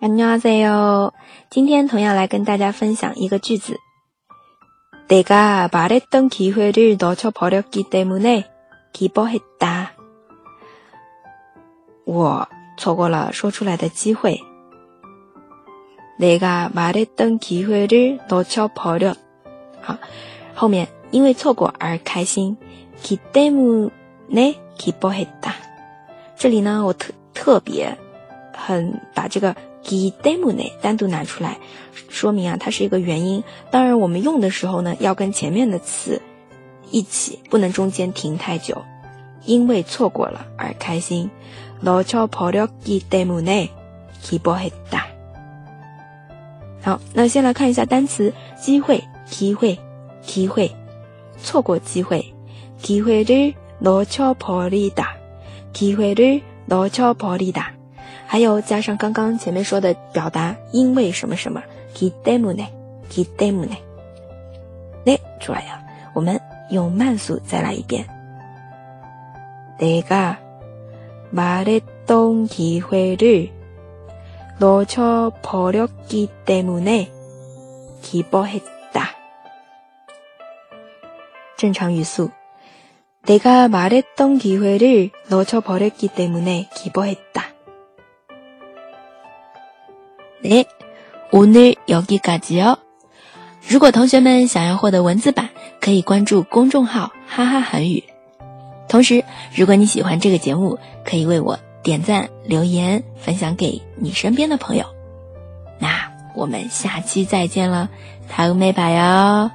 안녕하세요。今天同样来跟大家分享一个句子。내가말했던기회를놓쳐버렸기때문에기뻐했다。我错过了说出来的机会。내가말했던기회를놓쳐버 렸。 好，后面因为错过而开心。기때문에기뻐했다。这里呢，我特特别 很把这个。기때문에单独拿出来，说明啊，它是一个原因。当然，我们用的时候呢，要跟前面的词一起，不能中间停太久。因为错过了而开心。놓쳐버렸기때문에기뻐했다好，那先来看一下单词：机会、机会、机会，错过机会。기회를놓쳐버리 다， 기회를놓쳐버리 다。 还有加上刚刚前面说的表达，因为什么什么，기때문 에， 기때문 에， 네出来呀。我们用慢速再来一遍。내가말했던기회를놓쳐버렸기때문에기뻐했다正常语速。내가말했던기회를놓쳐버렸기때문에기뻐했다 哎，오늘여기까지 요。 如果同学们想要获得文字版，可以关注公众号“哈哈韩语”。同时，如果你喜欢这个节目，可以为我点赞、留言、分享给你身边的朋友。那我们下期再见了，다음에봐 요。